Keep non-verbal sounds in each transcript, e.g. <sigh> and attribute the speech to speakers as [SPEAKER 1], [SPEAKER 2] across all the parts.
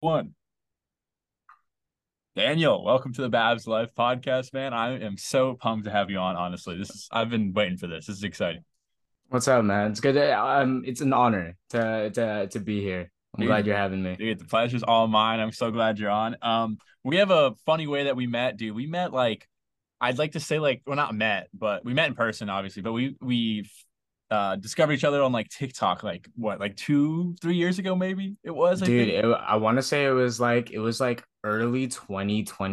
[SPEAKER 1] one. Daniel, welcome to the Babs Lyfe podcast, man. I am so pumped to have you on. Honestly, this is I've been waiting for this. This is exciting.
[SPEAKER 2] What's up, man? It's good. To, um, it's an honor to to to be here. I'm
[SPEAKER 1] Dude,
[SPEAKER 2] glad you're having me.
[SPEAKER 1] Dude, the pleasure's all mine. I'm so glad you're on. Um, we have a funny way that we met, dude. We met like I'd like to say like we're well not met, but we met in person, obviously. But we we uh discovered each other on like TikTok like what like two three years ago maybe it was I
[SPEAKER 2] Dude, it, I want to say it was like it was like early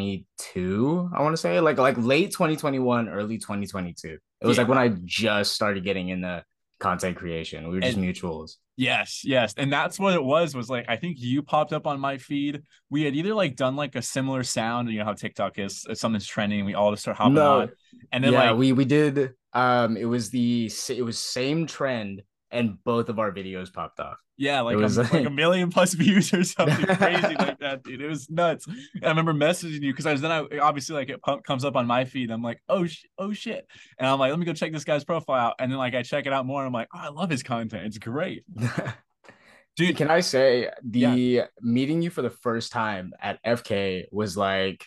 [SPEAKER 2] 2022. I want to say like like late 2021, early 2022. It was
[SPEAKER 1] Yeah.
[SPEAKER 2] like when I just started getting into content creation. We were just
[SPEAKER 1] And-
[SPEAKER 2] mutuals.
[SPEAKER 1] Yes, yes. And that's what it was, was like I think you popped up on my feed. We had either like done like a similar sound, you know how TikTok is, if something's trending, we all just start hopping
[SPEAKER 2] No,
[SPEAKER 1] on. And then
[SPEAKER 2] yeah,
[SPEAKER 1] like
[SPEAKER 2] we we did. Um, it was the it was same trend, and both of our videos popped off.
[SPEAKER 1] yeah, like,
[SPEAKER 2] it was
[SPEAKER 1] a, like a million plus <laughs> views or something crazy like <laughs> that, dude. It was nuts. I remember messaging you because I was then I obviously like it comes up on my feed. I'm like, oh sh- oh shit. And I'm like, let me go check this guy's profile out. And then like I check it out more and I'm like, oh, I love his content. It's great. <laughs> Dude,
[SPEAKER 2] Can I say the meeting you for the first time at FK was like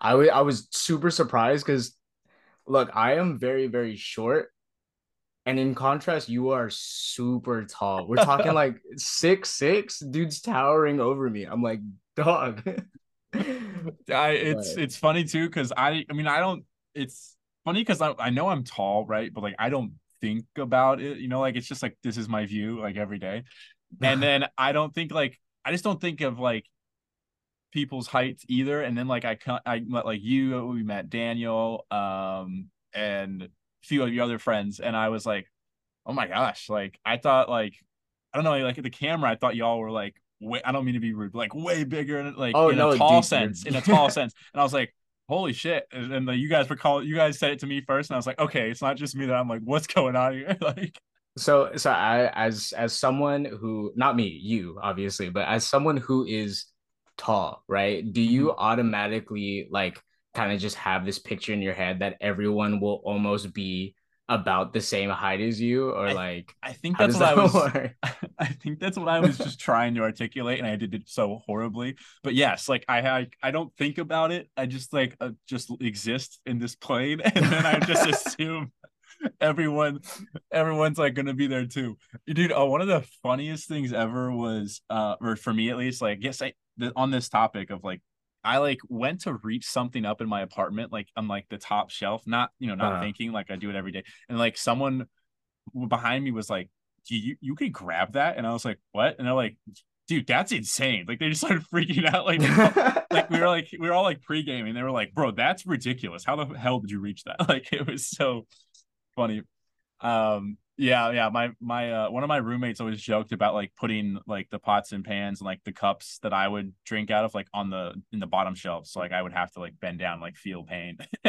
[SPEAKER 2] I wa- I was super surprised because look, I am very, very short. And in contrast, you are super tall. We're talking <laughs> like six six dudes towering over me. I'm like, dog. <laughs>
[SPEAKER 1] I it's
[SPEAKER 2] But-
[SPEAKER 1] it's funny too because I I mean I don't it's funny because I, I know I'm tall right but like I don't think about it you know like it's just like this is my view like every day and <laughs> then I don't think like I just don't think of like people's heights either and then like I I met like you we met Daniel um and a few of your other friends and I was like oh my gosh like I thought like I don't know like the camera I thought y'all were like way I don't mean to be rude but like way bigger and like
[SPEAKER 2] Oh,
[SPEAKER 1] in
[SPEAKER 2] no,
[SPEAKER 1] a tall sense in a tall <laughs> sense and I was like holy shit and then like, you guys were calling you guys said it to me first and I was like okay it's not just me that I'm like what's going on here? <laughs> Like
[SPEAKER 2] So so I as as someone who not me, you obviously, but as someone who is tall, right? Do you
[SPEAKER 1] Mm-hmm.
[SPEAKER 2] automatically like kind of just have this picture in your head that everyone will almost be about the same height as you or
[SPEAKER 1] I-
[SPEAKER 2] like
[SPEAKER 1] I think that's what I was
[SPEAKER 2] work? <laughs>
[SPEAKER 1] I think that's what I was just trying to articulate, and I did it so horribly. But yes, like I I, I don't think about it. I just like uh, just exist in this plane, <laughs> and then I just assume <laughs> everyone everyone's like gonna be there too, dude. Oh, one of the funniest things ever was, uh, or for me at least, like yes, I the, on this topic of like. I like went to reach something up in my apartment, like on like the top shelf, not you know, not
[SPEAKER 2] Uh-huh.
[SPEAKER 1] thinking like I do it every day, and like someone behind me was like, you you could grab that?" And I was like, "What?" And they're like, "Dude, that's insane!" Like they just started <laughs> freaking out. Like <laughs> like we were like we were all like pre gaming. They were like, "Bro, that's ridiculous. How the hell did you reach that?" <laughs> Like it was so funny. Um, yeah, yeah. My my uh, one of my roommates always joked about like putting like the pots and pans and like the cups that I would drink out of like on the in the bottom shelf. So like I would have to like bend down, like feel pain. <laughs> <laughs>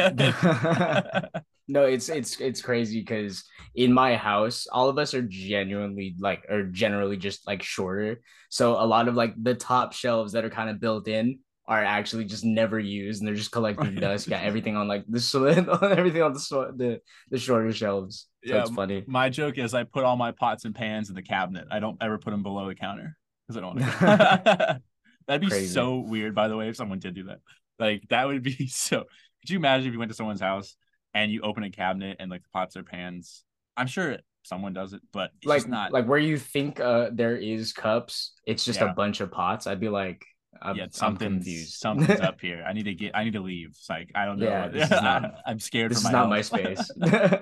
[SPEAKER 2] no, it's it's it's crazy because in my house, all of us are genuinely like are generally just like shorter. So a lot of like the top shelves that are kind of built in are actually just never used and they're just collecting
[SPEAKER 1] Right. <laughs>
[SPEAKER 2] dust. Got everything on like the <laughs> everything on the the the shorter shelves. So
[SPEAKER 1] Yeah,
[SPEAKER 2] it's funny.
[SPEAKER 1] My joke is I put all my pots and pans in the cabinet. I don't ever put them below the counter because I don't want to. <laughs> That'd be
[SPEAKER 2] Crazy.
[SPEAKER 1] so weird, by the way, if someone did do that. Like that would be so. Could you imagine if you went to someone's house and you open a cabinet and like the pots or pans? I'm sure someone does it, but it's
[SPEAKER 2] Like
[SPEAKER 1] not.
[SPEAKER 2] like where you think uh there is cups, it's just
[SPEAKER 1] Yeah.
[SPEAKER 2] a bunch of pots. I'd be like, I'm,
[SPEAKER 1] yeah,
[SPEAKER 2] I'm
[SPEAKER 1] something's
[SPEAKER 2] confused. <laughs>
[SPEAKER 1] something's up here. I need to get. I need to leave. It's like I don't know.
[SPEAKER 2] Yeah, this is not- <laughs>
[SPEAKER 1] I'm scared.
[SPEAKER 2] this
[SPEAKER 1] for
[SPEAKER 2] is
[SPEAKER 1] my
[SPEAKER 2] not my space. <laughs>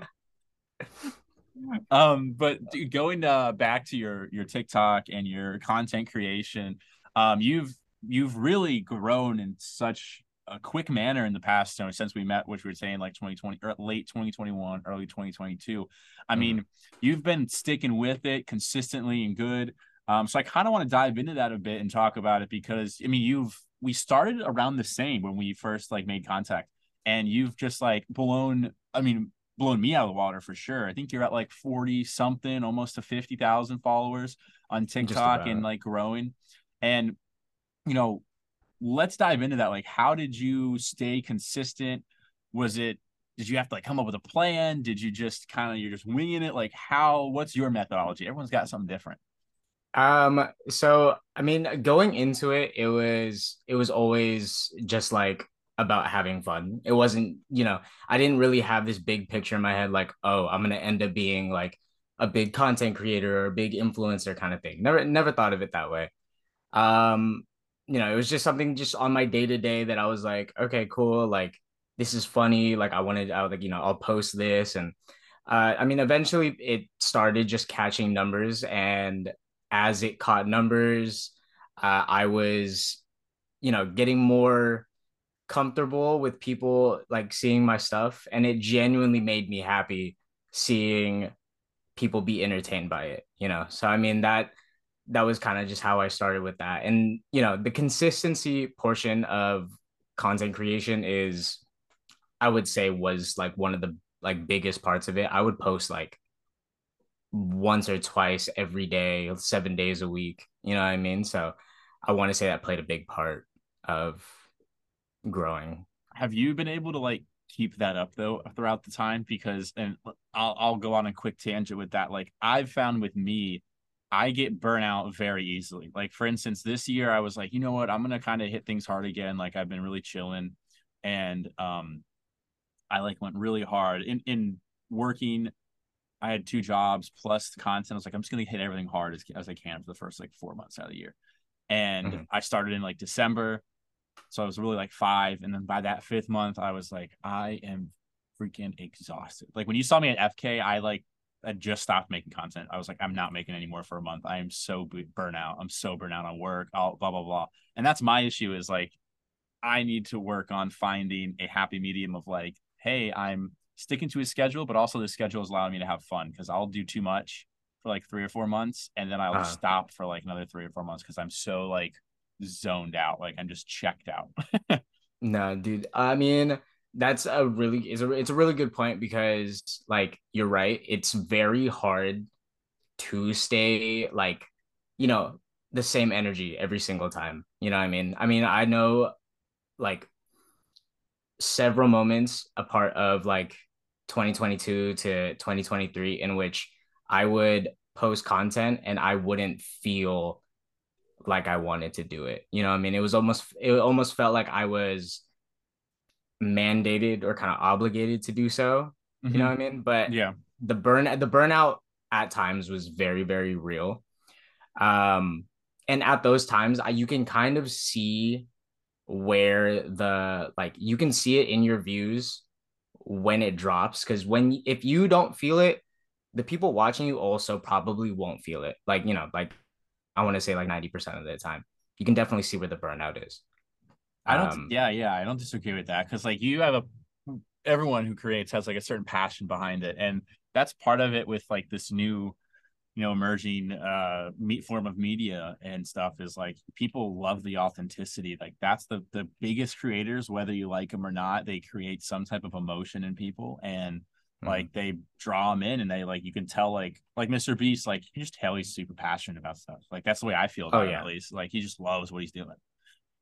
[SPEAKER 1] um but going uh back to your your tiktok and your content creation um you've you've really grown in such a quick manner in the past you know, since we met which we were saying like 2020 or late 2021 early 2022 i
[SPEAKER 2] Mhm.
[SPEAKER 1] mean you've been sticking with it consistently and good um so i kind of want to dive into that a bit and talk about it because i mean you've we started around the same when we first like made contact and you've just like blown i mean blown me out of the water for sure. I think you're at like 40 something, almost to 50,000 followers on TikTok and like growing. And, you know, let's dive into that. Like, how did you stay consistent? Was it, did you have to like come up with a plan? Did you just kind of, you're just winging it? Like, how, what's your methodology? Everyone's got something different.
[SPEAKER 2] Um, so I mean, going into it, it was it was always just like about having fun. It wasn't, you know, I didn't really have this big picture in my head, like, oh, I'm gonna end up being like a big content creator or a big influencer kind of thing. Never never thought of it that way. Um, you know, it was just something just on my day to day that I was like, okay, cool, like this is funny. Like I wanted, I was like, you know, I'll post this and uh, I mean, eventually it started just catching numbers, and as it caught numbers, uh, I was, you know, getting more comfortable with people like seeing my stuff, and it genuinely made me happy seeing people be entertained by it. You know, so I mean that that was kind of just how I started with that, and you know, the consistency portion of content creation is, I would say, was like one of the like biggest parts of it. I would post like once or twice every day, seven days a week. You know what I mean? So I want to say that played a big part of growing.
[SPEAKER 1] Have you been able to like keep that up though throughout the time? Because and I'll I'll go on a quick tangent with that. Like I've found with me, I get burnout very easily. Like for instance, this year I was like, you know what, I'm gonna kind of hit things hard again. Like I've been really chilling, and um, I like went really hard in in working. I had two jobs plus the content. I was like, I'm just gonna hit everything hard as, as I can for the first like four months out of the year. And mm-hmm. I started in like December, so I was really like five. And then by that fifth month, I was like, I am freaking exhausted. Like when you saw me at FK, I like I just stopped making content. I was like, I'm not making anymore for a month. I am so burnout. I'm so burnout on work. All blah blah blah. And that's my issue. Is like, I need to work on finding a happy medium of like, hey, I'm sticking to a schedule, but also the schedule is allowing me to have fun because I'll do too much for like three or four months and then I'll uh-huh. stop for like another three or four months because I'm so like zoned out. Like I'm just checked out. <laughs>
[SPEAKER 2] no, dude. I mean, that's a really it's a it's a really good point because like you're right. It's very hard to stay like, you know, the same energy every single time. You know what I mean? I mean, I know like several moments a part of like 2022 to 2023 in which I would post content and I wouldn't feel like I wanted to do it. You know, I mean, it was almost it almost felt like I was mandated or kind of obligated to do so. Mm-hmm. You know mm-hmm. what I mean? But
[SPEAKER 1] yeah,
[SPEAKER 2] the burn the burnout at times was very very real. Um, and at those times, I, you can kind of see where the like you can see it in your views when it drops because when if you don't feel it the people watching you also probably won't feel it. Like you know like i want to say like 90% of the time. You can definitely see where the burnout is.
[SPEAKER 1] I don't um, yeah yeah i don't disagree with that because like you have a everyone who creates has like a certain passion behind it and that's part of it with like this new you know emerging uh meat form of media and stuff is like people love the authenticity like that's the the biggest creators whether you like them or not they create some type of emotion in people and mm-hmm. like they draw them in and they like you can tell like like mr beast like you just tell he's super passionate about stuff like that's the way i feel oh, about oh, yeah. at least like he just loves what he's doing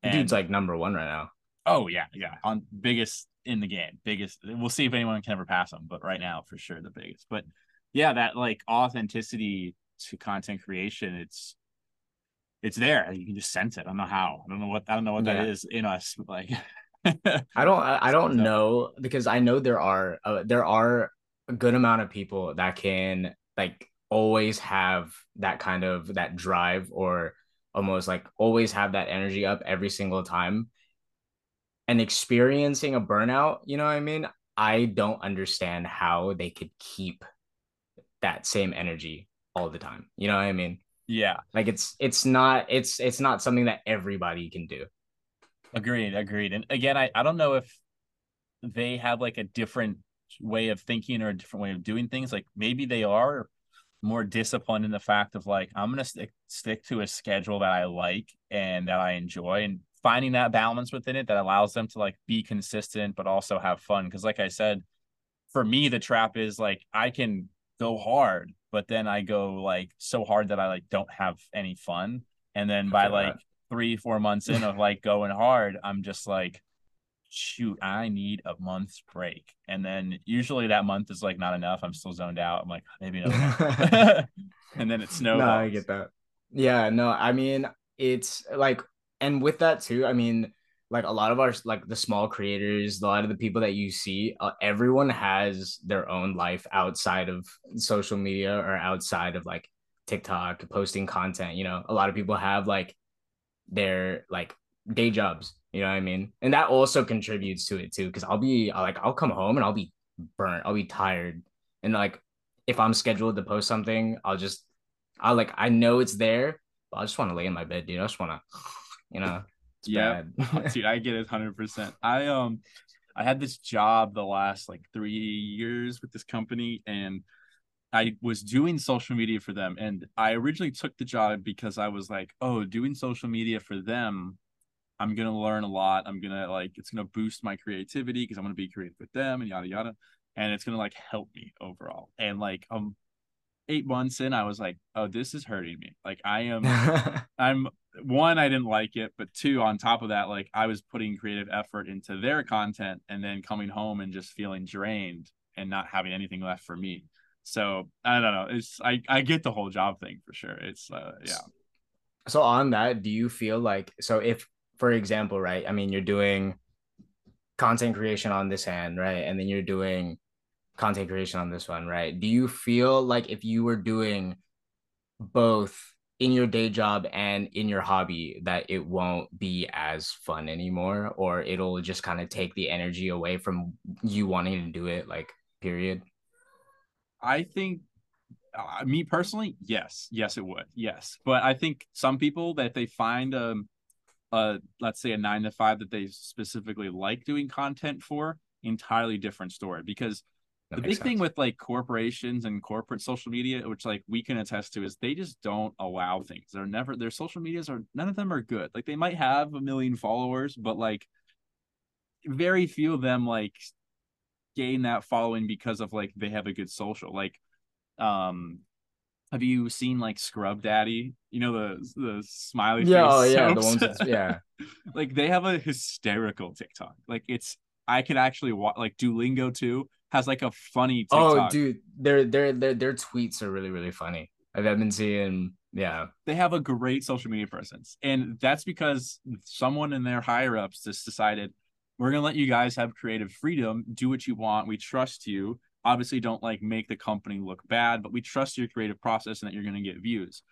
[SPEAKER 2] and, dude's like number one right now
[SPEAKER 1] oh yeah yeah on biggest in the game biggest we'll see if anyone can ever pass him but right now for sure the biggest but yeah, that like authenticity to content creation, it's it's there. You can just sense it. I don't know how. I don't know what I don't know what yeah. that is in us. Like <laughs>
[SPEAKER 2] I don't I don't know because I know there are uh, there are a good amount of people that can like always have that kind of that drive or almost like always have that energy up every single time and experiencing a burnout you know what i mean i don't understand how they could keep that same energy all the time. You know what I mean?
[SPEAKER 1] Yeah.
[SPEAKER 2] Like it's it's not it's it's not something that everybody can do.
[SPEAKER 1] Agreed, agreed. And again, I, I don't know if they have like a different way of thinking or a different way of doing things. Like maybe they are more disciplined in the fact of like I'm gonna stick stick to a schedule that I like and that I enjoy and finding that balance within it that allows them to like be consistent but also have fun. Cause like I said, for me the trap is like I can go hard, but then I go like so hard that I like don't have any fun. And then by like three, four months in of like going hard, I'm just like, shoot, I need a month's break. And then usually that month is like not enough. I'm still zoned out. I'm like, maybe another <laughs> <laughs> and then it snows.
[SPEAKER 2] no, I get that. Yeah, no, I mean, it's like, and with that too, I mean, like a lot of our like the small creators, a lot of the people that you see, uh, everyone has their own life outside of social media or outside of like TikTok posting content. You know, a lot of people have like their like day jobs. You know what I mean? And that also contributes to it too, because I'll be like, I'll come home and I'll be burnt, I'll be tired, and like if I'm scheduled to post something, I'll just, I'll like, I know it's there, but I just want to lay in my bed, dude. I just want to, <sighs> you know.
[SPEAKER 1] Yeah, <laughs> <laughs> dude, I get it, hundred percent. I um, I had this job the last like three years with this company, and I was doing social media for them. And I originally took the job because I was like, oh, doing social media for them, I'm gonna learn a lot. I'm gonna like it's gonna boost my creativity because I'm gonna be creative with them and yada yada. And it's gonna like help me overall. And like um eight months in, I was like, oh, this is hurting me. Like I am <laughs> I'm one, I didn't like it, but two, on top of that, like I was putting creative effort into their content and then coming home and just feeling drained and not having anything left for me. So I don't know. It's I I get the whole job thing for sure. It's uh yeah.
[SPEAKER 2] So on that, do you feel like so if for example, right? I mean, you're doing content creation on this hand, right? And then you're doing content creation on this one, right? Do you feel like if you were doing both in your day job and in your hobby that it won't be as fun anymore or it'll just kind of take the energy away from you wanting to do it like period
[SPEAKER 1] I think uh, me personally, yes, yes, it would, yes. But I think some people that they find um, a let's say a nine to five that they specifically like doing content for, entirely different story. Because that the big sense. thing with like corporations and corporate social media, which like we can attest to, is they just don't allow things. They're never their social medias are none of them are good. Like they might have a million followers, but like very few of them like gain that following because of like they have a good social. Like, um, have you seen like Scrub Daddy? You know the the smiley
[SPEAKER 2] yeah, face. Oh, yeah, the ones. yeah, <laughs>
[SPEAKER 1] like they have a hysterical TikTok. Like it's I could actually watch. Like Duolingo too has like a funny.
[SPEAKER 2] Oh, TikTok. Oh, dude, their their their their tweets are really really funny. I've been seeing. Yeah,
[SPEAKER 1] they have a great social media presence, and that's because someone in their higher ups just decided we're gonna let you guys have creative freedom, do what you want. We trust you. Obviously, don't like make the company look bad, but we trust your creative process and that you're gonna get views.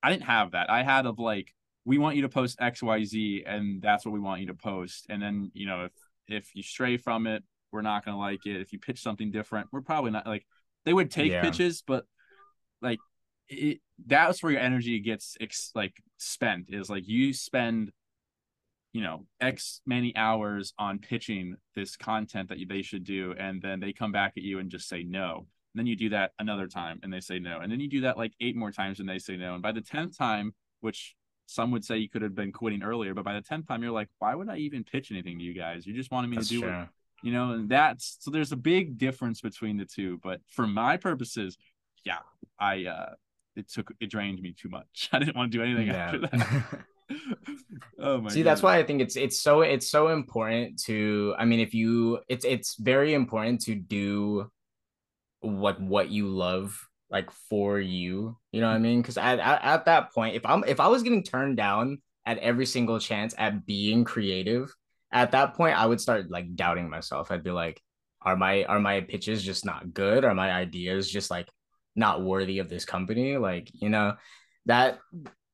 [SPEAKER 1] I didn't have that. I had of like, we want you to post X, Y, Z, and that's what we want you to post. And then you know, if if you stray from it, we're not gonna like it. If you pitch something different, we're probably not like they would take yeah. pitches, but like it, that's where your energy gets ex- like spent is like you spend you know x many hours on pitching this content that you, they should do and then they come back at you and just say no and then you do that another time and they say no and then you do that like eight more times and they say no and by the 10th time which some would say you could have been quitting earlier but by the 10th time you're like why would i even pitch anything to you guys you just wanted me that's to do true. it you know and that's so there's a big difference between the two but for my purposes yeah i uh it took it drained me too much <laughs> i didn't want to do anything yeah. after that <laughs>
[SPEAKER 2] oh my see God. that's why i think it's it's so it's so important to i mean if you it's it's very important to do what what you love like for you you know what i mean because at, at, at that point if i'm if i was getting turned down at every single chance at being creative at that point i would start like doubting myself i'd be like are my are my pitches just not good are my ideas just like not worthy of this company like you know that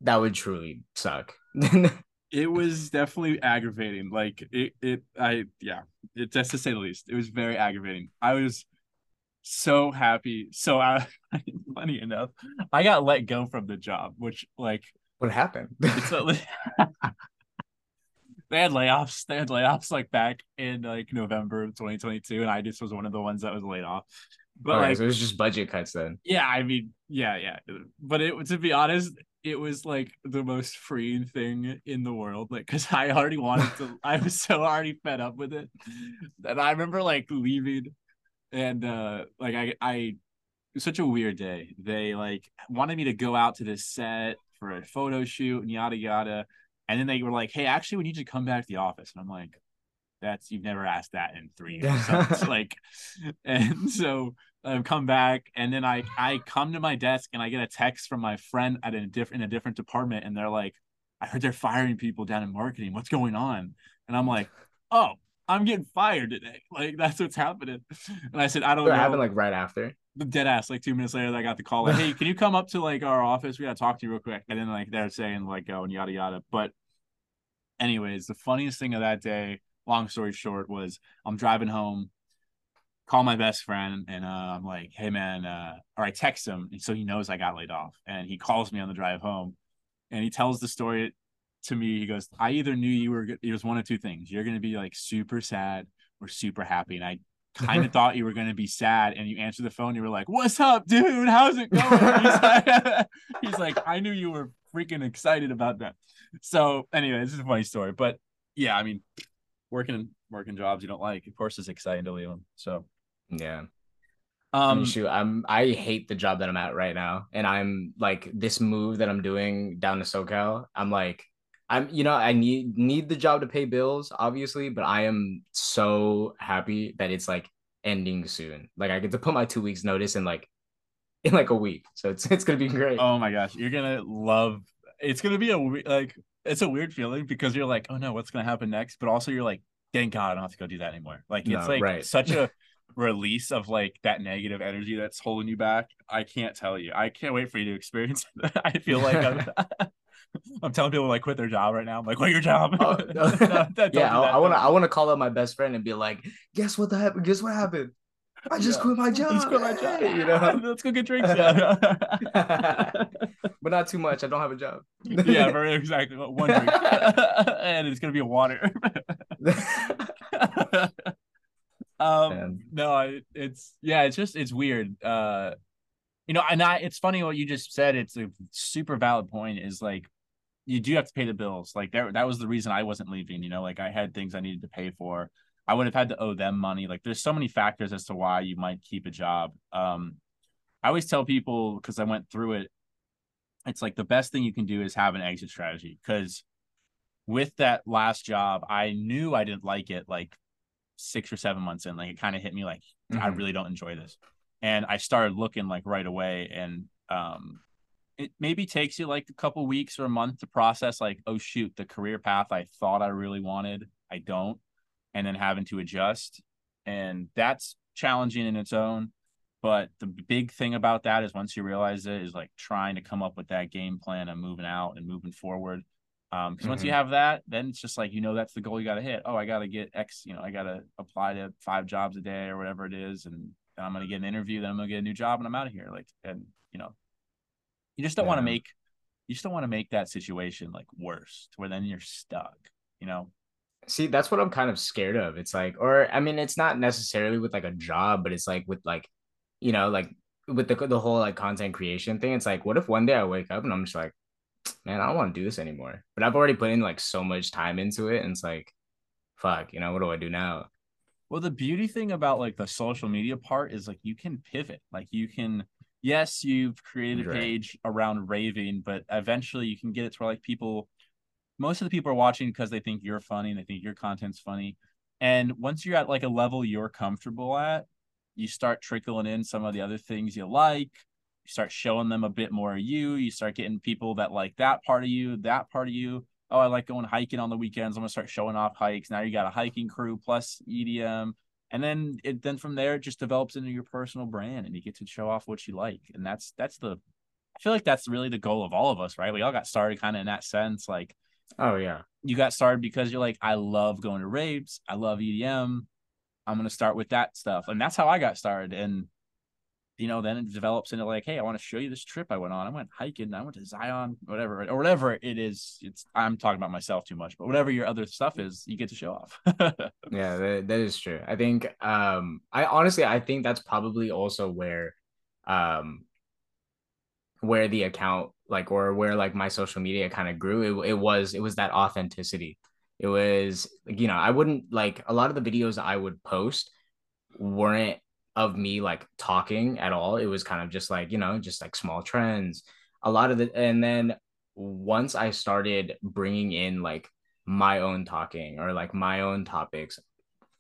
[SPEAKER 2] that would truly suck <laughs>
[SPEAKER 1] it was definitely aggravating. Like it, it, I, yeah, it, just to say the least, it was very aggravating. I was so happy. So, I, <laughs> funny enough, I got let go from the job, which like
[SPEAKER 2] what happened? <laughs>
[SPEAKER 1] they had layoffs. They had layoffs like back in like November of 2022, and I just was one of the ones that was laid off.
[SPEAKER 2] But like, so it was just budget cuts then.
[SPEAKER 1] Yeah, I mean, yeah, yeah. But it to be honest, it was like the most freeing thing in the world. Like, cause I already wanted to, <laughs> I was so already fed up with it. And I remember like leaving and uh like I I it was such a weird day. They like wanted me to go out to this set for a photo shoot and yada yada. And then they were like, Hey, actually we need you to come back to the office. And I'm like, that's you've never asked that in three years. So it's <laughs> like, and so I've come back, and then I I come to my desk and I get a text from my friend at a different in a different department, and they're like, I heard they're firing people down in marketing. What's going on? And I'm like, oh, I'm getting fired today. <laughs> Like that's what's happening. And I said, I don't
[SPEAKER 2] What
[SPEAKER 1] know.
[SPEAKER 2] happened like right after?
[SPEAKER 1] the dead ass like two minutes later I got the call like hey <laughs> can you come up to like our office we gotta talk to you real quick and then like they're saying like oh and yada yada but anyways the funniest thing of that day long story short was I'm driving home call my best friend and uh, I'm like hey man uh or I text him and so he knows I got laid off and he calls me on the drive home and he tells the story to me he goes I either knew you were it was one of two things. You're gonna be like super sad or super happy and I kind of <laughs> thought you were going to be sad and you answered the phone you were like what's up dude? How's it going? <laughs> He's, like, <laughs> he's like i knew you were freaking excited about that. So anyway this is a funny story but yeah i mean working working jobs you don't like of course it's exciting to leave them so.
[SPEAKER 2] Yeah.
[SPEAKER 1] Um
[SPEAKER 2] shoot, I'm I hate the job that I'm at right now, and I'm like this move that I'm doing down to SoCal. I'm like, I'm you know I need need the job to pay bills, obviously, but I am so happy that it's like ending soon. Like I get to put my two weeks notice in like <laughs> in like a week, so it's it's gonna be great.
[SPEAKER 1] oh my gosh you're gonna love it's gonna be a we- like it's a weird feeling because you're like oh no what's gonna happen next but also you're like thank god i don't have to go do that anymore like it's
[SPEAKER 2] No,
[SPEAKER 1] like
[SPEAKER 2] right.
[SPEAKER 1] such a <laughs> release of like that negative energy that's holding you back i can't tell you i can't wait for you to experience <laughs> it i feel like <laughs> i'm, telling people like quit their job right now i'm like quit your job
[SPEAKER 2] Oh, <laughs>
[SPEAKER 1] No, <laughs>
[SPEAKER 2] yeah, I. I wanna I wanna call up my best friend and be like, guess what happened? Guess what happened? I just
[SPEAKER 1] Yeah.
[SPEAKER 2] quit my job.
[SPEAKER 1] Let's quit my job.
[SPEAKER 2] You know.
[SPEAKER 1] let's go get drinks. Yeah,
[SPEAKER 2] but not too much. I don't have a job.
[SPEAKER 1] yeah very exactly. One drink, and it's gonna be a water. um
[SPEAKER 2] Man.
[SPEAKER 1] no I, it's yeah it's just it's weird uh you know and i it's funny what you just said it's a super valid point is like you do have to pay the bills like that that was the reason i wasn't leaving you know like i had things i needed to pay for i would have had to owe them money like there's so many factors as to why you might keep a job um i always tell people because i went through it it's like the best thing you can do is have an exit strategy because with that last job i knew i didn't like it like six or seven months in like it kind of hit me like i
[SPEAKER 2] Mhm.
[SPEAKER 1] really don't enjoy this and i started looking like right away and um it maybe takes you like a couple weeks or a month to process like oh shoot the career path i thought i really wanted i don't and then having to adjust and that's challenging in its own but the big thing about that is once you realize it is like trying to come up with that game plan and moving out and moving forward um, because once you have that, then it's just like you know that's the goal you got to hit. Oh, I got to get X. You know, I got to apply to five jobs a day or whatever it is, and then I'm gonna get an interview. Then I'm gonna get a new job, and I'm out of here. Like, and you know, you just don't want to make you just don't want to make that situation like worse, to where then you're stuck. You know,
[SPEAKER 2] See, that's what I'm kind of scared of. It's like, or I mean, it's not necessarily with like a job, but it's like with like, you know, like with the the whole like content creation thing. It's like, what if one day I wake up and I'm just like, man, I don't want to do this anymore. But I've already put in like so much time into it, and it's like, fuck, you know, what do I do now?
[SPEAKER 1] Well, the beauty thing about like the social media part is like you can pivot. Like you can, yes, you've created a page around raving, but eventually you can get it to where like people, most of the people are watching because they think you're funny and they think your content's funny. And once you're at like a level you're comfortable at, you start trickling in some of the other things you like. You start showing them a bit more of you. You start getting people that like that part of you, that part of you. Oh, I like going hiking on the weekends. I'm gonna start showing off hikes. Now you got a hiking crew plus EDM, and then it then from there it just develops into your personal brand, and you get to show off what you like. And that's that's the, I feel like that's really the goal of all of us, right? We all got started kind of in that sense. Like
[SPEAKER 2] Oh yeah,
[SPEAKER 1] you got started because you're like, I love going to raves. I love EDM. I'm gonna start with that stuff, and that's how I got started. And you know, then it develops into like, hey, I want to show you this trip I went on. I went hiking. I went to Zion, whatever, or whatever it is. It's I'm talking about myself too much, but whatever your other stuff is, you get to show off. <laughs>
[SPEAKER 2] yeah, that, that is true. I think, um, I honestly, I think that's probably also where, um, where the account like or where like my social media kind of grew it, it was it was that authenticity it was you know i wouldn't like a lot of the videos i would post weren't of me like talking at all it was kind of just like you know just like small trends a lot of the and then once i started bringing in like my own talking or like my own topics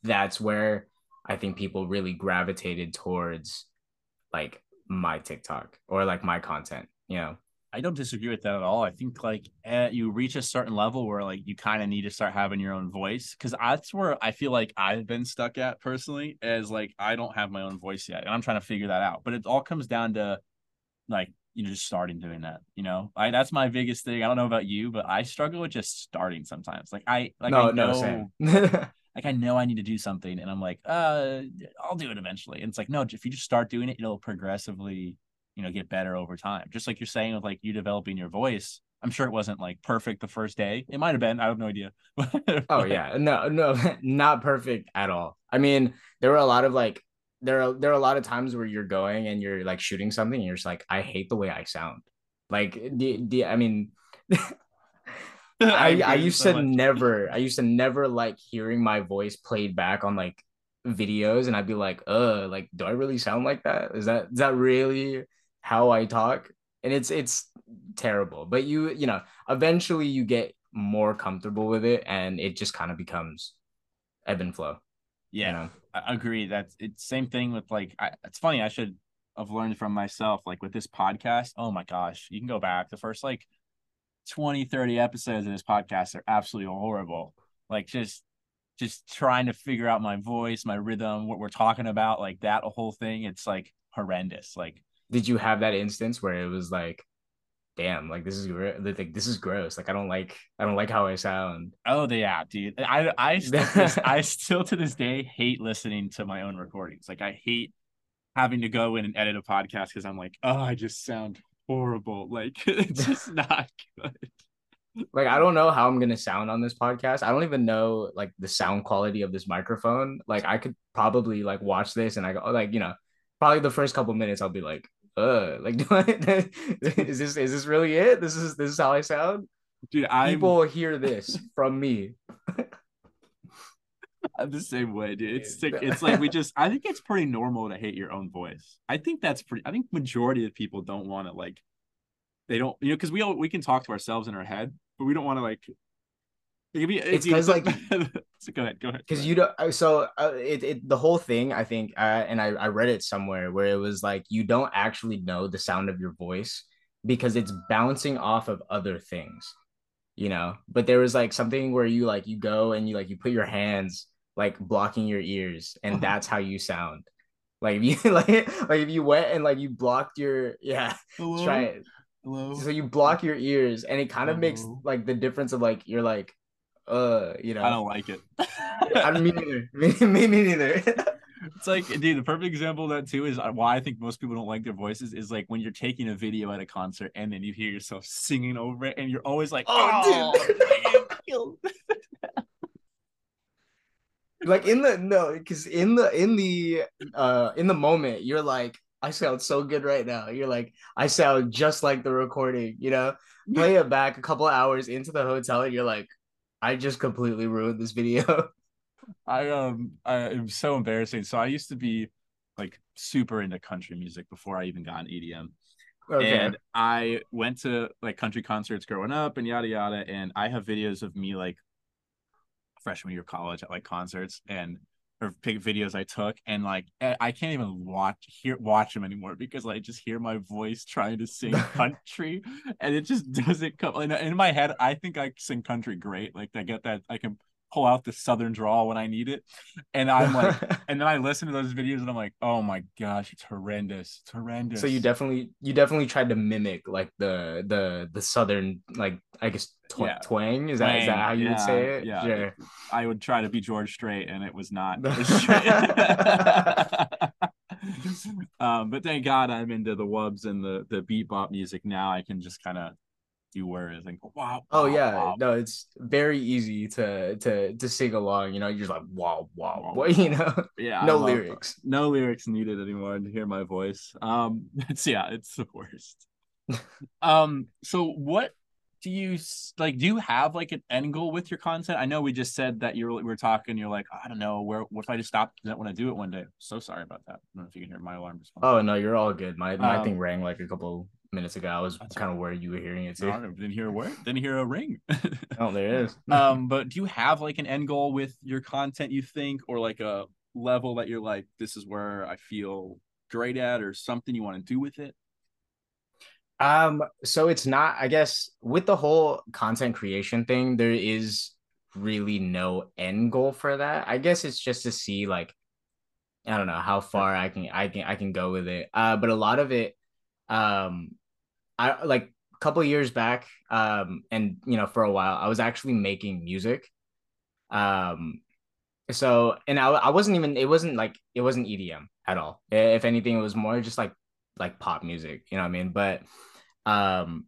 [SPEAKER 2] that's where I think people really gravitated towards like my TikTok or like my content, you know.
[SPEAKER 1] I don't disagree with that at all. I think like eh, you reach a certain level where like you kind of need to start having your own voice because that's where I feel like I've been stuck at personally. As like I don't have my own voice yet, and I'm trying to figure that out. But it all comes down to like you know just starting doing that. You know, I that's my biggest thing. I don't know about you, but I struggle with just starting sometimes. Like I like
[SPEAKER 2] no
[SPEAKER 1] I know,
[SPEAKER 2] no same. <laughs>
[SPEAKER 1] like I know I need to do something, and I'm like, uh, I'll do it eventually. And it's like no, if you just start doing it, it'll progressively you know get better over time. Just like you're saying with like you developing your voice i'm sure it wasn't like perfect the first day. It might have been i have no idea. <laughs>
[SPEAKER 2] Oh yeah. No no <laughs> not perfect at all. I mean there were a lot of like there are there are a lot of times where you're going and you're like shooting something and you're just like i hate the way i sound. Like the, the i mean <laughs> I, I used so to much. never I used to never like hearing my voice played back on like videos and I'd be like, uh, like, do I really sound like that? Is that is that really how I talk, and it's it's terrible. But you you know eventually you get more comfortable with it, and it just kind of becomes ebb and flow.
[SPEAKER 1] Yeah, you know? I agree. That's it's same thing with like I, it's funny. I should have learned from myself like with this podcast. Oh my gosh, you can go back the first like 20 30 episodes of this podcast are absolutely horrible like just just trying to figure out my voice my rhythm what we're talking about like that whole thing it's like horrendous like
[SPEAKER 2] did you have that instance where it was like damn like this is like this is gross. Like i don't like i don't like how i sound.
[SPEAKER 1] Oh the yeah dude. I i <laughs> still, i still to this day hate listening to my own recordings. Like i hate having to go in and edit a podcast because i'm like oh i just sound horrible. Like <laughs> it's <laughs> just not good.
[SPEAKER 2] Like i don't know how i'm gonna sound on this podcast. I don't even know like the sound quality of this microphone. Like i could probably like watch this and i go like you know probably the first couple minutes I'll be like, uh, like <laughs> I, <laughs> is this is this really it? This is this is how I sound?
[SPEAKER 1] Dude, I
[SPEAKER 2] people hear this from me. <laughs>
[SPEAKER 1] I'm the same way, dude. It's like, it's like we just I think it's pretty normal to hate your own voice. I think that's pretty I think majority of people don't want to like they don't you know because we all we can talk to ourselves in our head, but we don't want to like
[SPEAKER 2] be, it's because like <laughs>
[SPEAKER 1] so go ahead go ahead
[SPEAKER 2] because you don't uh, so uh, it, it the whole thing i think uh, and I, I read it somewhere where it was like you don't actually know the sound of your voice because it's bouncing off of other things, you know but there was like something where you like you go and you like you put your hands like blocking your ears and uh-huh. that's how you sound like if you <laughs> like like if you went and like you blocked your yeah Hello? try it Hello? so you block your ears and it kind of makes like the difference of like you're like uh, you know,
[SPEAKER 1] I don't like it. <laughs>
[SPEAKER 2] I me neither. Me, <laughs> me, me neither.
[SPEAKER 1] it's like, dude, the perfect example of that too is why I think most people don't like their voices is like when you're taking a video at a concert and then you hear yourself singing over it, and you're always like, oh, oh dude. <laughs>
[SPEAKER 2] like in the no, because in the in the uh in the moment, you're like, I sound so good right now. You're like, I sound just like the recording, you know. Play it back a couple hours into the hotel, and you're like, I just completely ruined this video. <laughs>
[SPEAKER 1] I um I am so embarrassing. So I used to be like super into country music before I even got an EDM. Okay. And I went to like country concerts growing up and yada yada. And I have videos of me like freshman year of college at like concerts and or pick videos I took and like eh, I can't even watch hear watch them anymore because I just hear my voice trying to sing <laughs> country and it just <laughs> doesn't come in, in my head I think I sing country great like I get that I can pull out the southern drawl when I need it. And I'm like, <laughs> and then I listen to those videos and I'm like, oh my gosh, it's horrendous. It's horrendous.
[SPEAKER 2] So you definitely you definitely tried to mimic like the the the southern like I guess tw- yeah. twang. Is that twang. is that how you yeah. would say it?
[SPEAKER 1] Yeah. yeah. I would try to be George Strait and it was not. <laughs> <laughs> um, but thank God I'm into the wubs and the the bebop music now. I can just kind of few words and go wow.
[SPEAKER 2] Oh
[SPEAKER 1] wow,
[SPEAKER 2] yeah,
[SPEAKER 1] wow.
[SPEAKER 2] no, it's very easy to to to sing along. You know, you're just like wow, wow, wow. <laughs> you know.
[SPEAKER 1] Yeah,
[SPEAKER 2] no lyrics,
[SPEAKER 1] no lyrics needed anymore to hear my voice. Um, <laughs> it's yeah, it's the worst. <laughs> um, so what do you like? Do you have like an end goal with your content? I know we just said that you're we are talking. You're like, I don't know, where what if I just stop when I do it one day? So sorry about that. I don't know if you can hear my alarm response.
[SPEAKER 2] Oh no, you're all good. My my um, thing rang like a couple minutes ago. I was kind of where you were hearing it too.
[SPEAKER 1] No, didn't hear a word. Didn't hear a ring. <laughs>
[SPEAKER 2] oh, there is. <laughs>
[SPEAKER 1] um, but do you have like an end goal with your content? You think, or like a level that you're like, this is where I feel great at, or something you want to do with it?
[SPEAKER 2] Um, so it's not, I guess, with the whole content creation thing, there is really no end goal for that. I guess it's just to see like I don't know how far I can I can I can go with it. Uh, but a lot of it, um, I like a couple years back, um, and you know for a while I was actually making music, um, so and I I wasn't even it wasn't like it wasn't EDM at all. If anything, it was more just like like pop music. You know what I mean? But um,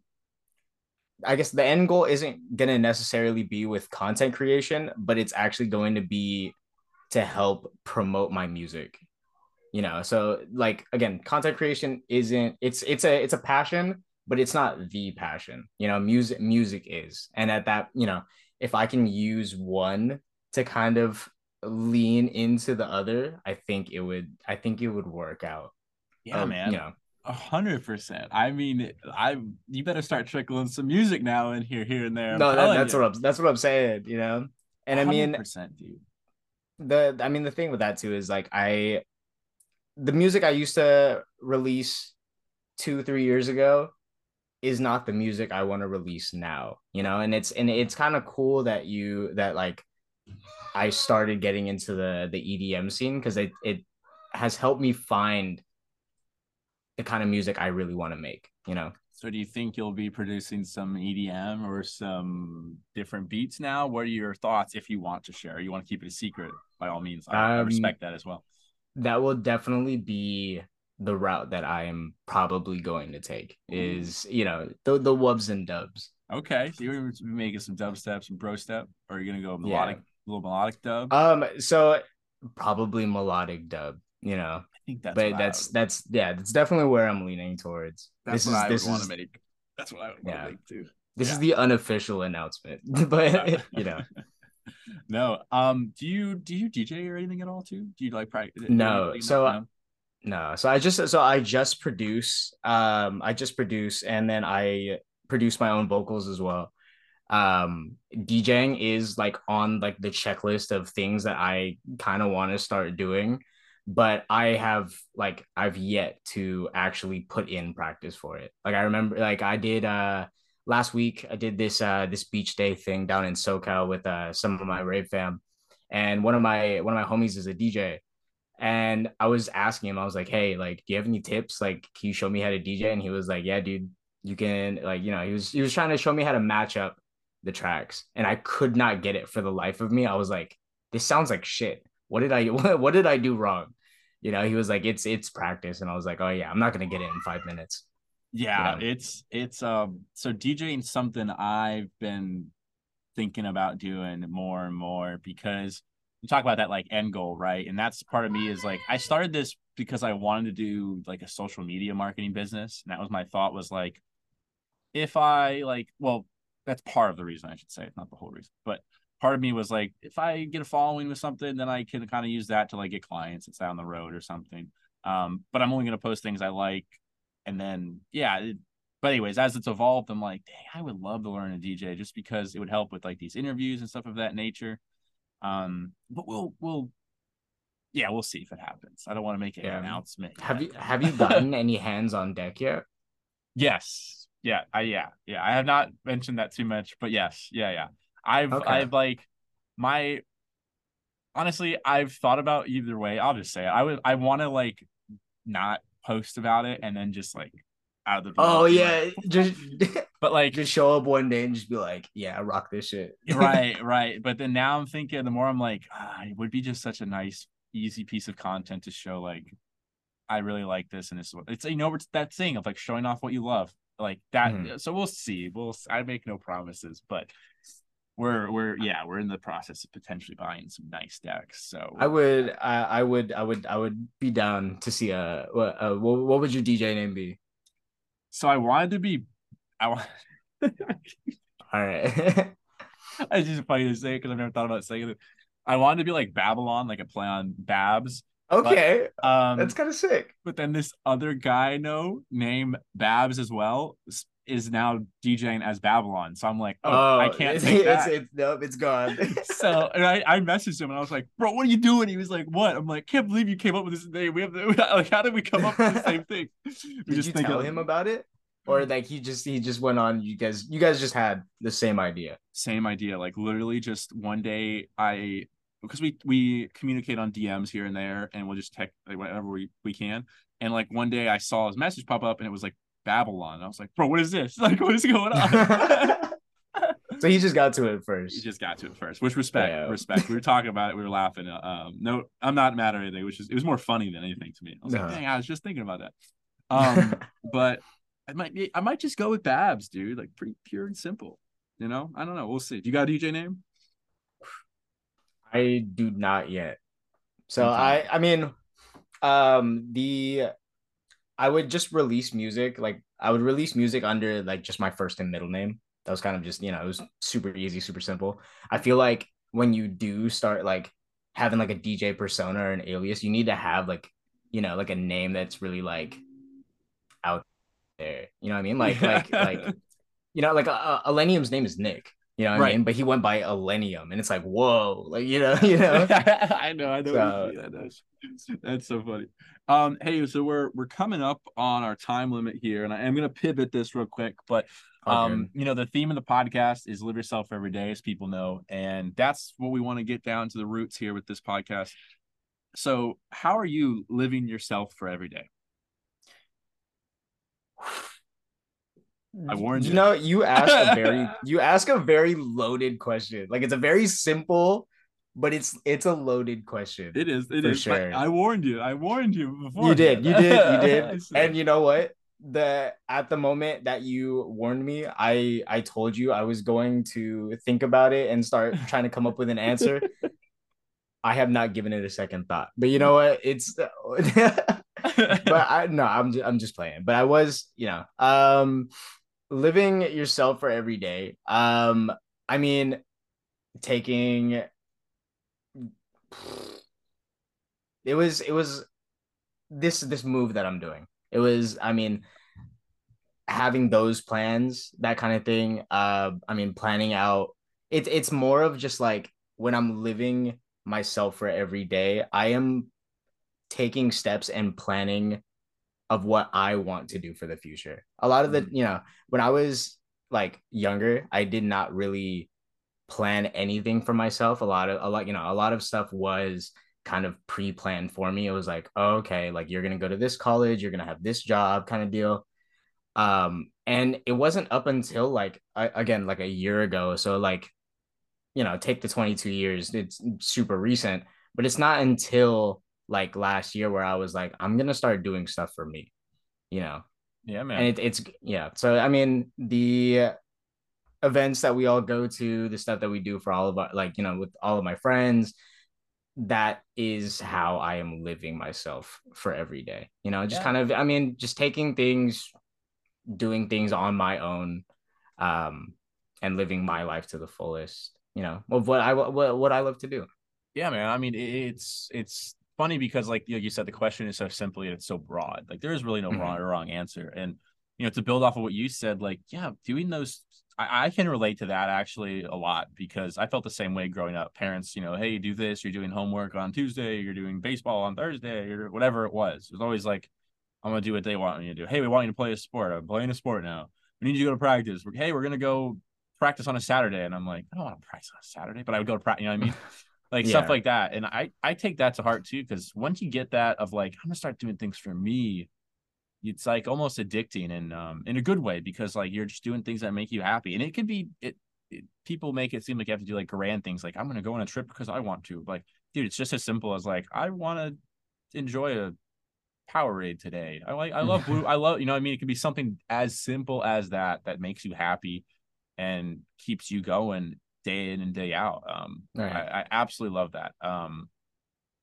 [SPEAKER 2] I guess the end goal isn't going to necessarily be with content creation, but it's actually going to be to help promote my music. You know, so like again, content creation isn't it's it's a it's a passion, but it's not the passion. You know, music music is. And at that, you know, if I can use one to kind of lean into the other, I think it would I think it would work out.
[SPEAKER 1] Yeah, um, man. You know, a hundred percent. I mean, I you better start trickling some music now in here, here and there.
[SPEAKER 2] No, that, that's you. what I'm that's what I'm saying. You know, and I mean,
[SPEAKER 1] dude.
[SPEAKER 2] The I mean, the thing with that too is like I, the music I used to release two three years ago, is not the music I want to release now. You know, and it's and it's kind of cool that you that like I started getting into the the EDM scene because it it has helped me find the kind of music I really want to make, you know.
[SPEAKER 1] So do you think you'll be producing some EDM or some different beats now? What are your thoughts if you want to share? You want to keep it a secret by all means. I, um, I respect that as well.
[SPEAKER 2] That will definitely be the route that I am probably going to take is, you know, the the wubs and dubs.
[SPEAKER 1] Okay. So you're making some dubstep, some bro step, or are you gonna go melodic, yeah. little melodic dub?
[SPEAKER 2] Um, so probably melodic dub, you know I think that's but that's that's yeah that's definitely where i'm leaning towards
[SPEAKER 1] that's
[SPEAKER 2] this
[SPEAKER 1] what
[SPEAKER 2] is
[SPEAKER 1] I this want to make that's what i would yeah. make too
[SPEAKER 2] this yeah. is the unofficial announcement <laughs> but <laughs> you know <laughs>
[SPEAKER 1] no um do you do you dj or anything at all too do you like practice
[SPEAKER 2] no so no so i just so i just produce um i just produce and then i produce my own vocals as well um djing is like on like the checklist of things that i kind of want to start doing but I have like I've yet to actually put in practice for it. Like I remember like I did uh last week I did this uh this beach day thing down in SoCal with uh some of my rave fam and one of my one of my homies is a DJ and I was asking him I was like hey like do you have any tips? Like can you show me how to DJ and he was like yeah dude you can like you know he was he was trying to show me how to match up the tracks. And I could not get it for the life of me. I was like this sounds like shit. What did I <laughs> what, did I do wrong? You know, he was like, it's it's practice, and I was like, oh yeah, I'm not gonna get it in five minutes.
[SPEAKER 1] Yeah, you know? it's it's um so DJing something I've been thinking about doing more and more because you talk about that like end goal, right? And that's part of me is like I started this because I wanted to do like a social media marketing business. And that was my thought was like if I like well, that's part of the reason I should say, not the whole reason. But part of me was like, if I get a following with something, then I can kind of use that to like get clients. It's down the road or something. Um, but I'm only going to post things I like. And then, yeah. It, but anyways, as it's evolved, I'm like, dang, I would love to learn a DJ just because it would help with like these interviews and stuff of that nature. Um, but we'll, we'll, yeah, we'll see if it happens. I don't want to make an yeah. announcement.
[SPEAKER 2] Have yet. you, have you gotten <laughs> any hands on deck yet?
[SPEAKER 1] Yes. Yeah. I, yeah. Yeah. I have not mentioned that too much, but yes. Yeah. Yeah. I've okay. I've like my honestly, I've thought about either way. I'll just say it. I would I want to like not post about it and then just like out of the
[SPEAKER 2] oh yeah like, just
[SPEAKER 1] but like
[SPEAKER 2] just show up one day and just be like yeah rock this shit. <laughs>
[SPEAKER 1] Right right. But then now i'm thinking the more i'm like ah, it would be just such a nice easy piece of content to show like i really like this and it's it's you know it's that thing of like showing off what you love like that mm-hmm. so we'll see we'll i make no promises but we're we're yeah we're in the process of potentially buying some nice decks so
[SPEAKER 2] i would i, I would i would i would be down to see a, a, a what, what would your dj name be
[SPEAKER 1] so i wanted to be i want <laughs>
[SPEAKER 2] all right <laughs>
[SPEAKER 1] it's just funny to say because i've never thought about saying it i wanted to be like babylon like a play on babs
[SPEAKER 2] Okay.
[SPEAKER 1] But, um,
[SPEAKER 2] That's kind of sick.
[SPEAKER 1] But then this other guy I know named Babs as well is now DJing as Babylon. So I'm like, oh, oh I can't
[SPEAKER 2] it's, <laughs>
[SPEAKER 1] take
[SPEAKER 2] it's,
[SPEAKER 1] that.
[SPEAKER 2] It's, nope, it's gone. <laughs>
[SPEAKER 1] so and I, I messaged him and I was like, bro, what are you doing? He was like, what? I'm like, can't believe you came up with this name. We have the, <laughs> like, how did we come up with the same thing?
[SPEAKER 2] We did you tell him about it? Or like he just he just went on you guys you guys just had the same idea.
[SPEAKER 1] Same idea. Like literally just one day I because we we communicate on DMs here and there and we'll just text like whenever we, we can. And like one day I saw his message pop up and it was like Babylon. I was like, bro, what is this? <laughs> Like, what is going on? <laughs> <laughs>
[SPEAKER 2] so he just got to it first.
[SPEAKER 1] He just got to it first. Which respect, yeah. respect. We were talking about it. We were laughing. Um, no, I'm not mad or anything. Which is it was more funny than anything to me. I was no. like, dang, I was just thinking about that. Um, but I might be, I might just go with Babs, dude. Like pretty pure and simple. You know, I don't know. We'll see. Do you got a DJ name?
[SPEAKER 2] I do not yet. So okay. I, I mean, um, the I would just release music. Like I would release music under like just my first and middle name. That was kind of just, you know, it was super easy, super simple. I feel like when you do start like having like a DJ persona or an alias, you need to have like, you know, like a name that's really like out there. You know what I mean? Like, like, like, <laughs> you know, like uh, Illenium's name is Nick. You know what right. I mean? But he went by Illenium, and it's like, whoa, like you know, <laughs> you know. <laughs>
[SPEAKER 1] I know, I know. So, that's, that's so funny. Um, hey, so we're we're coming up on our time limit here, and I am gonna pivot this real quick, but um, okay. you know, the theme of the podcast is live yourself every day, as people know, and that's what we want to get down to the roots here with this podcast. So, how are you living yourself for every day? <sighs> <sighs> <sighs> I warned you.
[SPEAKER 2] You know, you ask a very <laughs> you ask a very loaded question. Like it's a very simple, but it's it's a loaded question.
[SPEAKER 1] It is. It is. Sure. I warned you. I warned you before.
[SPEAKER 2] You did. You did. You did. <laughs> and you know what? The at the moment that you warned me, I I told you I was going to think about it and start <laughs> trying to come up with an answer. I have not given it a second thought. But you know what? It's but I no, I'm just, I'm just playing. But I was, you know, um living yourself for every day. Um, I mean, taking it was it was this this move that I'm doing. It was, I mean, having those plans, that kind of thing. Uh, I mean, planning out. It's it's more of just like when I'm living myself for every day. I am taking steps and planning of what I want to do for the future. A lot of the, mm-hmm. you know, when I was like younger, I did not really plan anything for myself. A lot of a lot, you know, a lot of stuff was kind of pre-planned for me. It was like, oh, okay, like you're gonna go to this college, you're gonna have this job, kind of deal. Um, and it wasn't up until like I, again, like a year ago. So like, you know, take the 22 years, it's super recent, but it's not until like last year where I was like, I'm gonna start doing stuff for me, you know.
[SPEAKER 1] Yeah, man.
[SPEAKER 2] And it, it's yeah. So I mean, the events that we all go to, the stuff that we do for all of our like, you know, with all of my friends, that is how I am living myself for every day. You know, just yeah. kind of I mean, just taking things, doing things on my own, um, and living my life to the fullest, you know, of what I what, what I love to do.
[SPEAKER 1] Yeah, man. I mean, it's it's funny because like you, said the question is so simple and it's so broad. Like there is really no mm-hmm. wrong or wrong answer. And you know to build off of what you said like yeah doing those I, I, can relate to that actually a lot because i felt the same way growing up. Parents you know hey do this. You're doing homework on tuesday. You're doing baseball on thursday or whatever it was. It was always like i'm gonna do what they want me to do. Hey we want you to play a sport. I'm playing a sport now. We need you to go to practice. Hey we're gonna go practice on a saturday. And i'm like i don't want to practice on a saturday but i would go to practice you know what i mean <laughs> like yeah. stuff like that and i i take that to heart too because once you get that of like i'm gonna start doing things for me it's like almost addicting and um in a good way because like you're just doing things that make you happy and it could be it, it people make it seem like you have to do like grand things like i'm gonna go on a trip because i want to like dude it's just as simple as like i want to enjoy a powerade today i like i love blue <laughs> i love you know i mean it could be something as simple as that that makes you happy and keeps you going day in and day out. Um, right. I, I, absolutely love that. Um,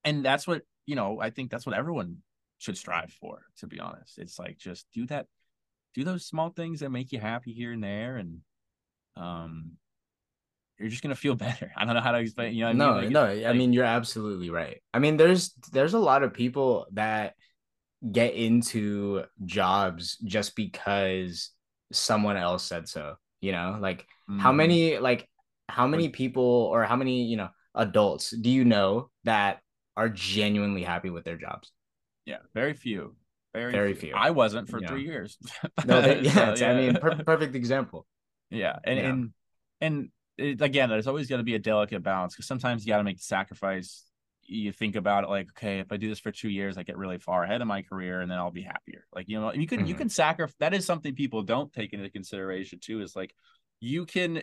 [SPEAKER 1] and that's what you know. I think that's what everyone should strive for. To be honest, it's like just do that, do those small things that make you happy here and there, and um, you're just gonna feel <laughs> better. I don't know how to explain. You know,
[SPEAKER 2] no,
[SPEAKER 1] I mean?
[SPEAKER 2] like, no. Like, I mean, you're absolutely right. I mean, there's there's a lot of people that get into jobs just because someone else said so. You know, like mm-hmm. how many like how many people or how many you know adults do you know that are genuinely happy with their jobs?
[SPEAKER 1] Yeah, very few.
[SPEAKER 2] Very, very few. few.
[SPEAKER 1] I wasn't for three years. <laughs>
[SPEAKER 2] no, they, yeah, <laughs> so, yeah, I mean, per- <laughs> perfect example.
[SPEAKER 1] Yeah, and yeah. and and it, again, there's always going to be a delicate balance because sometimes you got to make the sacrifice. You think about it like, okay, if I do this for two years, I get really far ahead of my career, and then I'll be happier. Like you know, you can mm-hmm. you can sacrifice. That is something people don't take into consideration too. Is like you can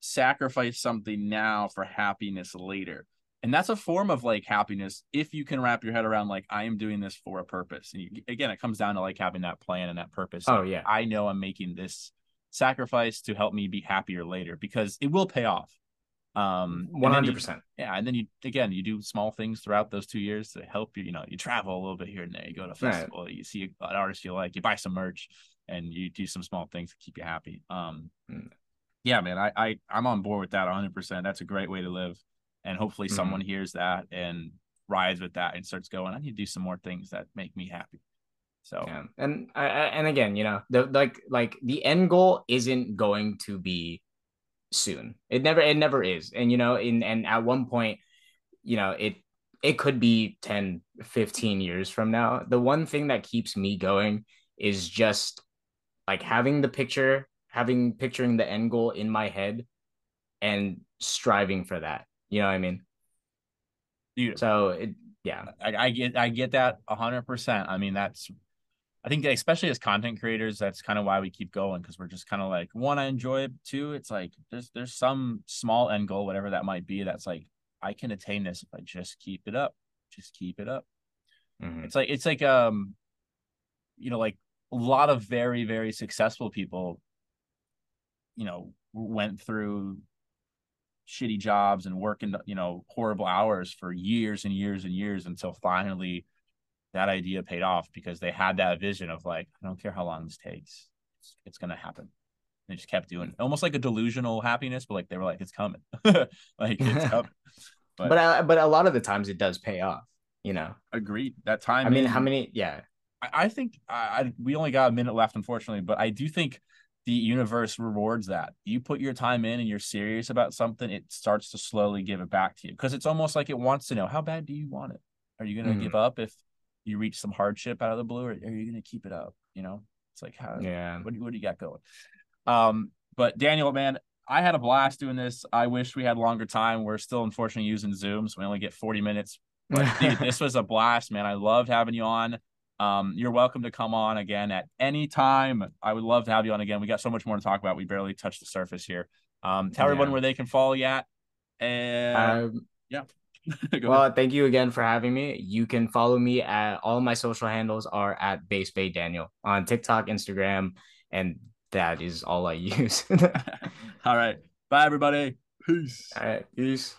[SPEAKER 1] sacrifice something now for happiness later. And that's a form of like happiness if you can wrap your head around like i am doing this for a purpose. And you, again it comes down to like having that plan and that purpose.
[SPEAKER 2] Oh yeah.
[SPEAKER 1] I know i'm making this sacrifice to help me be happier later because it will pay off. Um
[SPEAKER 2] 100%
[SPEAKER 1] yeah and then you again you do small things throughout those two years to help you you know you travel a little bit here and there. You go to a festival right. you see an artist you like you buy some merch and you do some small things to keep you happy. Um mm. Yeah man i i i'm on board with that 100% that's a great way to live. And hopefully mm-hmm. someone hears that and rides with that and starts going i need to do some more things that make me happy. So
[SPEAKER 2] yeah. and I, and again you know the like like the end goal isn't going to be soon. It never it never is. And you know in and at one point you know it it could be 10 15 years from now. The one thing that keeps me going is just like having the picture having picturing the end goal in my head and striving for that you know what I mean?
[SPEAKER 1] Dude,
[SPEAKER 2] so it, yeah,
[SPEAKER 1] I, I get, I get that hundred percent. I mean, that's, I think, especially as content creators, that's kind of why we keep going because we're just kind of like, one, I enjoy it. Two, it's like there's, there's some small end goal, whatever that might be. That's like I can attain this if I just keep it up, just keep it up. Mm-hmm. It's like, it's like, um, you know, like a lot of very, very successful people, you know, went through shitty jobs and working you know horrible hours for years and years and years until finally that idea paid off because they had that vision of like i don't care how long this takes it's, it's gonna happen. They just kept doing it. almost like a delusional happiness but like they were like it's coming. <laughs> Like it's <laughs> coming.
[SPEAKER 2] But but, I, but a lot of the times it does pay off you know?
[SPEAKER 1] Agreed. That time
[SPEAKER 2] i mean how many yeah.
[SPEAKER 1] I, I think I, I we only got a minute left unfortunately but i do think the universe rewards that. You put your time in and you're serious about something, it starts to slowly give it back to you because it's almost like it wants to know how bad do you want it? Are you going to mm. give up if you reach some hardship out of the blue, or are you going to keep it up? You know, it's like how,
[SPEAKER 2] yeah,
[SPEAKER 1] what, what do you got going? Um, but Daniel, man, I had a blast doing this. I wish we had longer time. We're still unfortunately using Zoom, so we only get 40 minutes. But dude, <laughs> this was a blast, man. I loved having you on. Um, you're welcome to come on again at any time. I would love to have you on again. We got so much more to talk about. We barely touched the surface here. Um, tell yeah. everyone where they can follow you at. And um, yeah. <laughs>
[SPEAKER 2] well, ahead. thank you again for having me. You can follow me at all my social handles are at Bassbaedaniel on TikTok, Instagram, and that is all I <laughs> use. <laughs>
[SPEAKER 1] all right. Bye everybody. Peace.
[SPEAKER 2] All right. Peace.